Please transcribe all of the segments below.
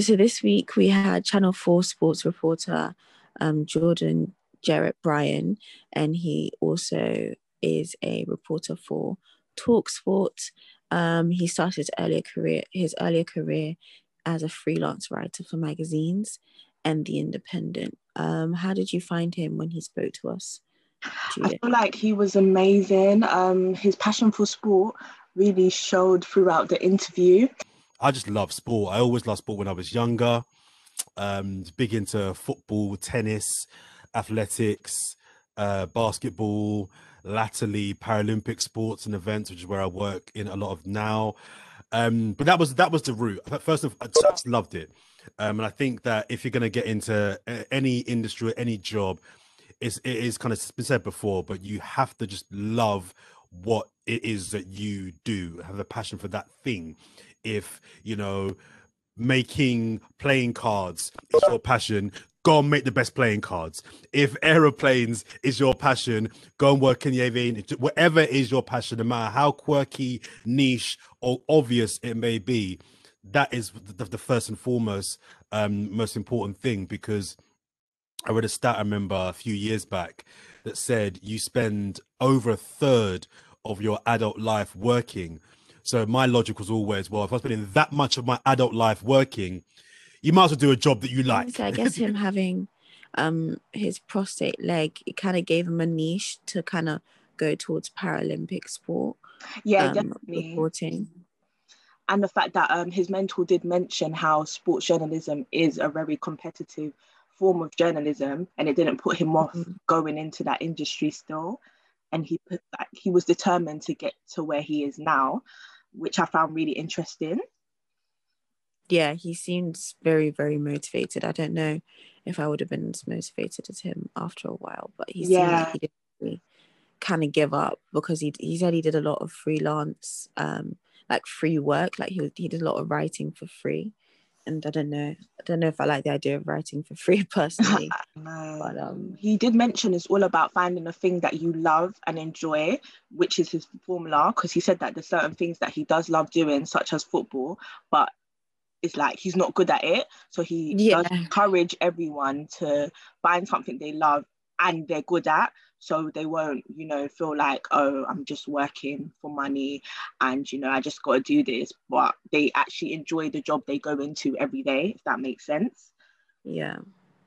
so this week we had Channel 4 sports reporter um, Jordan Jarrett Bryan, and he also is a reporter for Talksport. Um, he started earlier career his earlier career as a freelance writer for magazines and The Independent. Um, how did you find him when he spoke to us? Judith? I feel like he was amazing. Um, his passion for sport really showed throughout the interview. I just love sport. I always loved sport when I was younger. Um, big into football, tennis, athletics, uh, basketball, latterly Paralympic sports and events, which is where I work in a lot of now. Um, but that was that was the route. First of, all, I just loved it, um, and I think that if you're going to get into any industry, or any job, it's, it is kind of been said before, but you have to just love what it is that you do, have a passion for that thing. If you know making playing cards is your passion, go and make the best playing cards. If aeroplanes is your passion, go and work in the aviation. Whatever is your passion, no matter how quirky, niche, or obvious it may be, that is the, the first and foremost, um, most important thing. Because I read a stat I remember a few years back that said you spend over a third of your adult life working. So my logic was always, well, if I'm spending that much of my adult life working, you might as well do a job that you like. So I guess him having um his prosthetic leg, it kind of gave him a niche to kind of go towards Paralympic sport. Yeah, um, definitely. Reporting. And the fact that um his mentor did mention how sports journalism is a very competitive form of journalism and it didn't put him off mm-hmm. going into that industry still and he put that he was determined to get to where he is now which i found really interesting yeah, he seems very, very motivated. I don't know if I would have been as motivated as him after a while, but he yeah. seemed like he didn't really kind of give up because he he said he did a lot of freelance, um, like free work. Like he he did a lot of writing for free, and I don't know, I don't know if I like the idea of writing for free personally. no. But um, he did mention it's all about finding a thing that you love and enjoy, which is his formula. Because he said that there's certain things that he does love doing, such as football, but it's like he's not good at it. So he yeah. does encourage everyone to find something they love and they're good at. So they won't, you know, feel like, oh, I'm just working for money and, you know, I just got to do this. But they actually enjoy the job they go into every day, if that makes sense. Yeah.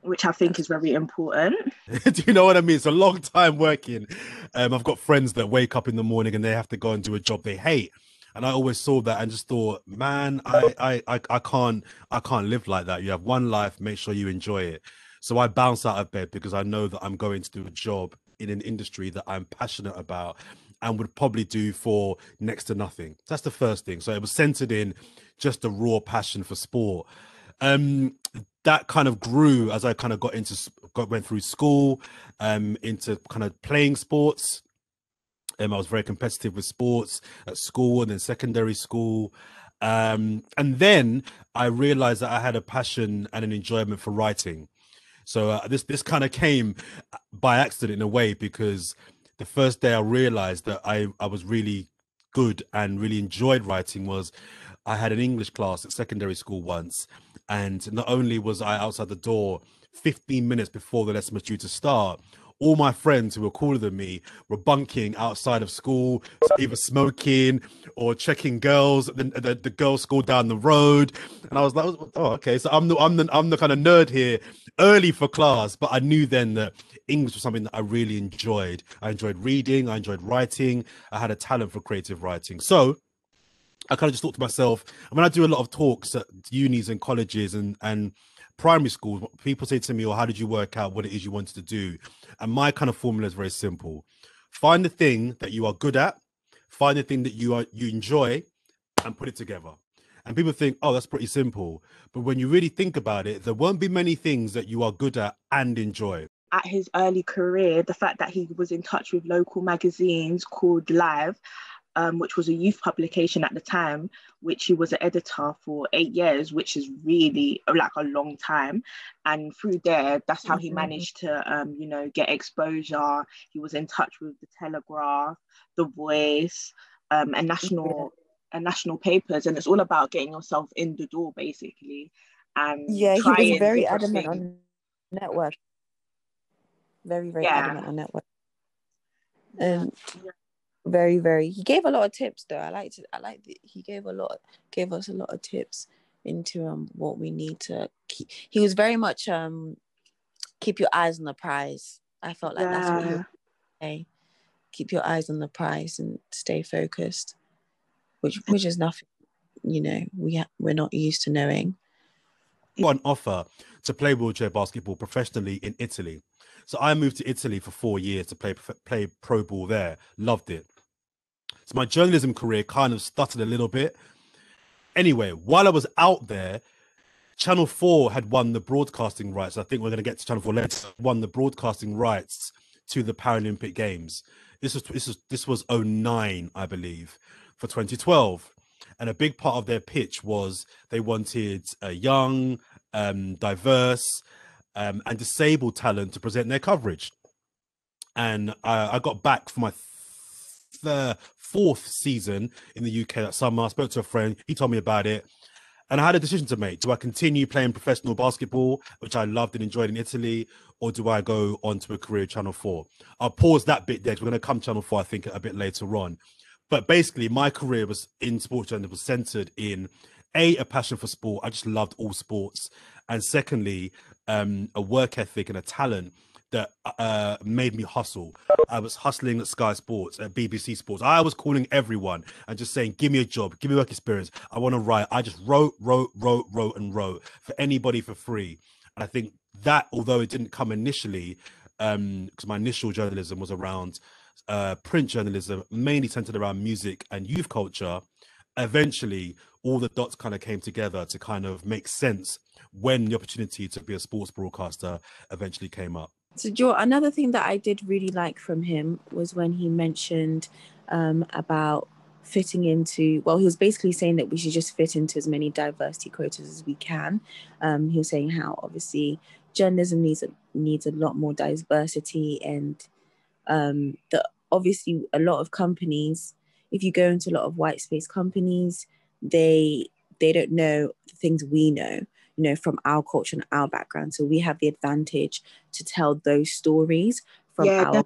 Which I think is very important. do you know what I mean? It's a long time working. Um, I've got friends that wake up in the morning and they have to go and do a job they hate and I always saw that and just thought, man, I, I, I, I can't, I can't live like that. You have one life, make sure you enjoy it. So I bounce out of bed because I know that I'm going to do a job in an industry that I'm passionate about and would probably do for next to nothing. That's the first thing. So it was centered in just a raw passion for sport. Um, that kind of grew as I kind of got into got went through school, um, into kind of playing sports, um, I was very competitive with sports at school and then secondary school. Um, and then I realized that I had a passion and an enjoyment for writing. So uh, this this kind of came by accident in a way because the first day I realized that I I was really good and really enjoyed writing was I had an English class at secondary school once, and not only was I outside the door 15 minutes before the lesson was due to start, all my friends who were cooler than me were bunking outside of school, either smoking or checking girls, the, the, the girls' school down the road. And I was like, oh, okay. So I'm the I'm the I'm the kind of nerd here, early for class, but I knew then that English was something that I really enjoyed. I enjoyed reading, I enjoyed writing, I had a talent for creative writing. So I kind of just thought to myself, I mean, I do a lot of talks at unis and colleges and and primary schools, people say to me, "Or oh, how did you work out what it is you wanted to do?" And my kind of formula is very simple: find the thing that you are good at, find the thing that you are you enjoy, and put it together. And people think, "Oh, that's pretty simple," but when you really think about it, there won't be many things that you are good at and enjoy. At his early career, the fact that he was in touch with local magazines called Live um, which was a youth publication at the time, which he was an editor for eight years, which is really like a long time. And through there, that's how mm-hmm. he managed to, um, you know, get exposure. He was in touch with the Telegraph, The Voice, um, and national and national papers, and it's all about getting yourself in the door, basically. and Yeah, he was very adamant on network. Very, very Yeah. adamant on network. And very, very. He gave a lot of tips though. I liked it. I liked it. He gave a lot. Gave us a lot of tips into um what we need to keep. He was very much um keep your eyes on the prize. I felt like that's what he Yeah. say. Keep your eyes on the prize and stay focused, which which is nothing. You know, we ha- we're not used to knowing. got an offer to play wheelchair basketball professionally in Italy. So I moved to Italy for four years to play play pro ball there. Loved it. So my journalism career kind of stuttered a little bit. Anyway, while I was out there, Channel 4 had won the broadcasting rights. I think we're going to get to Channel 4 later. Won the broadcasting rights to the Paralympic Games. This was this was this was 09, I believe, for 2012. And a big part of their pitch was they wanted a young, um, diverse, um, and disabled talent to present their coverage. And I, I got back for my th- fourth season in the UK that summer. I spoke to a friend, he told me about it. And I had a decision to make. Do I continue playing professional basketball, which I loved and enjoyed in Italy, or do I go on to a career Channel 4? I'll pause that bit there 'cause we're going to come Channel 4, I think, a bit later on. But basically, my career was in sports journalism was centered in a a passion for sport. I just loved all sports, and secondly, um, a work ethic and a talent that uh, made me hustle. I was hustling at Sky Sports, at BBC Sports. I was calling everyone and just saying, "Give me a job, give me work experience. I want to write." I just wrote, wrote, wrote, wrote, and wrote for anybody for free. And I think that, although it didn't come initially, because my initial journalism was around uh, print journalism, mainly centered around music and youth culture, eventually all the dots kind of came together to kind of make sense when the opportunity to be a sports broadcaster eventually came up. So, Joe, another thing that I did really like from him was when he mentioned um, about fitting into. Well, he was basically saying that we should just fit into as many diversity quotas as we can. Um, he was saying how obviously journalism needs a, needs a lot more diversity, and um, that obviously a lot of companies, if you go into a lot of white space companies, they they don't know the things we know you know, from our culture and our background. So we have the advantage to tell those stories from Yeah, our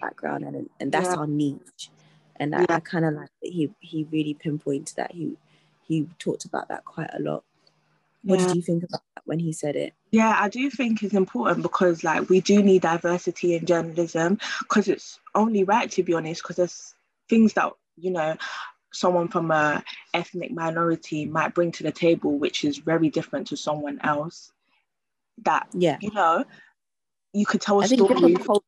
background, and and that's Yeah. our niche. And I, Yeah. I kind of like that he he really pinpointed that. He he talked about that quite a lot. What did you think about that when he said it? Yeah, I do think it's important because like we do need diversity in journalism because it's only right to be honest because there's things that you know someone from a ethnic minority might bring to the table which is very different to someone else that Yeah, you know you could tell a I story different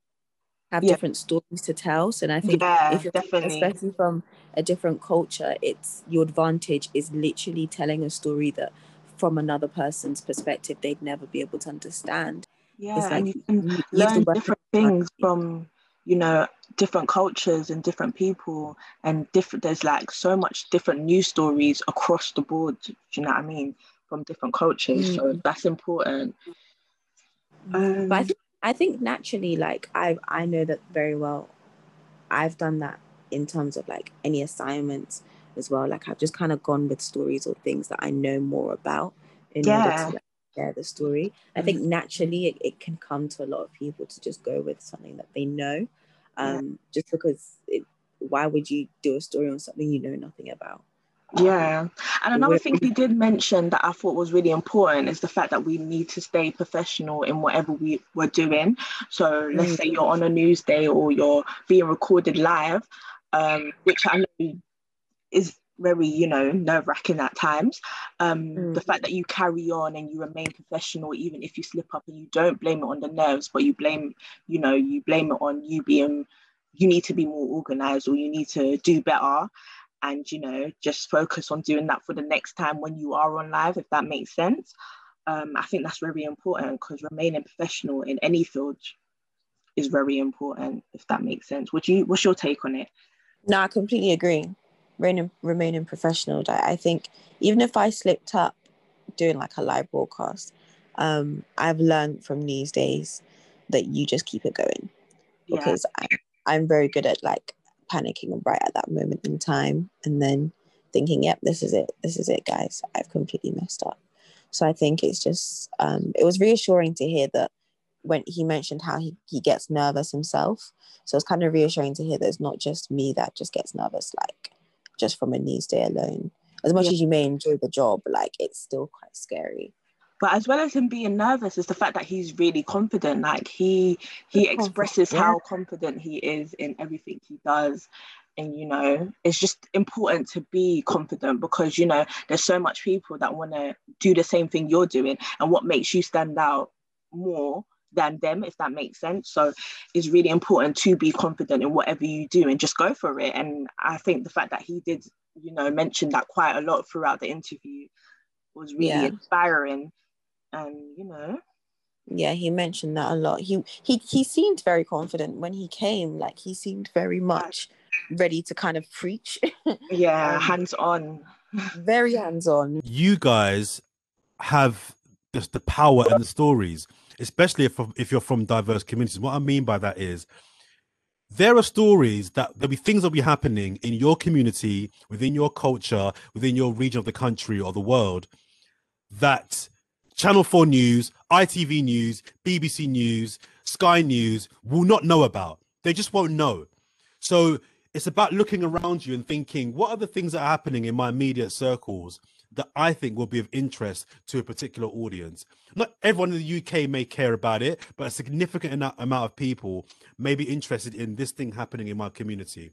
have Yeah. different stories to tell. So and I think yeah if you're definitely especially from a different culture, it's your advantage is literally telling a story that from another person's perspective they'd never be able to understand. yeah it's and like you can you use the learn different things from you know different cultures and different people and different there's like so much different news stories across the board do you know what i mean from different cultures so that's important um, but I think I think naturally, like I I know that very well. I've done that in terms of like any assignments as well. Like I've just kind of gone with stories or things that I know more about in order Yeah. to like, share the story. I think naturally it, it can come to a lot of people to just go with something that they know. Yeah. Um, just because it, why would you do a story on something you know nothing about? yeah and another thing he did mention that i thought was really important is the fact that we need to stay professional in whatever we were doing so let's Mm. say you're on a news day or you're being recorded live um, which i know is very you know nerve-wracking at times um Mm. the fact that you carry on and you remain professional even if you slip up and you don't blame it on the nerves but you blame you know you blame it on you being you need to be more organized or you need to do better and you know just focus on doing that for the next time when you are on live if that makes sense um i think that's very important because remaining professional in any field is very important if that makes sense would you what's your take on it No, I completely agree. Remaining, remaining professional. I I think even if I slipped up doing like a live broadcast, um, I've learned from these days that you just keep it going yeah because I, I'm very good at like panicking right at that moment in time and then thinking, yep, this is it. This is it, guys. I've completely messed up. So I think it's just um, it was reassuring to hear that when he mentioned how he, he gets nervous himself. So it's kind of reassuring to hear that it's not just me that just gets nervous, like just from a news day alone. As much yeah. as you may enjoy the job, like it's still quite scary. But as well as him being nervous, is the fact that he's really confident. Like he he expresses yeah. how confident he is in everything he does. And you know, it's just important to be confident because you know there's so much people that want to do the same thing you're doing, and what makes you stand out more than them, if that makes sense. So it's really important to be confident in whatever you do and just go for it. And I think the fact that he did, you know, mention that quite a lot throughout the interview was really yeah. inspiring. And you know. Yeah, he mentioned that a lot. He he he seemed very confident when he came. Like he seemed very much ready to kind of preach. yeah, um, hands on. very hands on. You guys have just the power and the stories especially if if you're from diverse communities. What I mean by that is there are stories that there'll be things that'll be happening in your community, within your culture, within your region of the country or the world that Channel 4 News, ITV News, BBC News, Sky News will not know about. They just won't know. So it's about looking around you and thinking, what are the things that are happening in my immediate circles that I think will be of interest to a particular audience. Not everyone in the UK may care about it, but a significant amount of people may be interested in this thing happening in my community.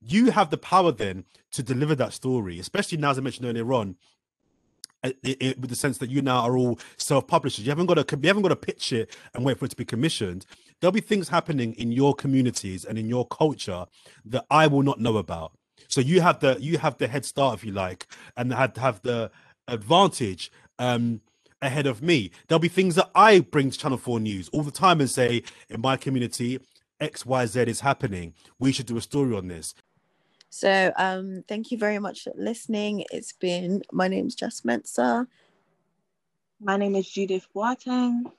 You have the power then to deliver that story, especially now, as I mentioned earlier on, eh, it, it, with the sense that you now are all self-publishers. You haven't got to you haven't got to pitch it and wait for it to be commissioned. There'll be things happening in your communities and in your culture that I will not know about. So you have the you have the head start, if you like, and had have the advantage um, ahead of me. There'll be things that I bring to Channel Four News all the time and say in my community, X Y Z is happening. We should do a story on this. So um, thank you very much for listening. It's been my name's Jess Mensah. My name is Judith Boateng.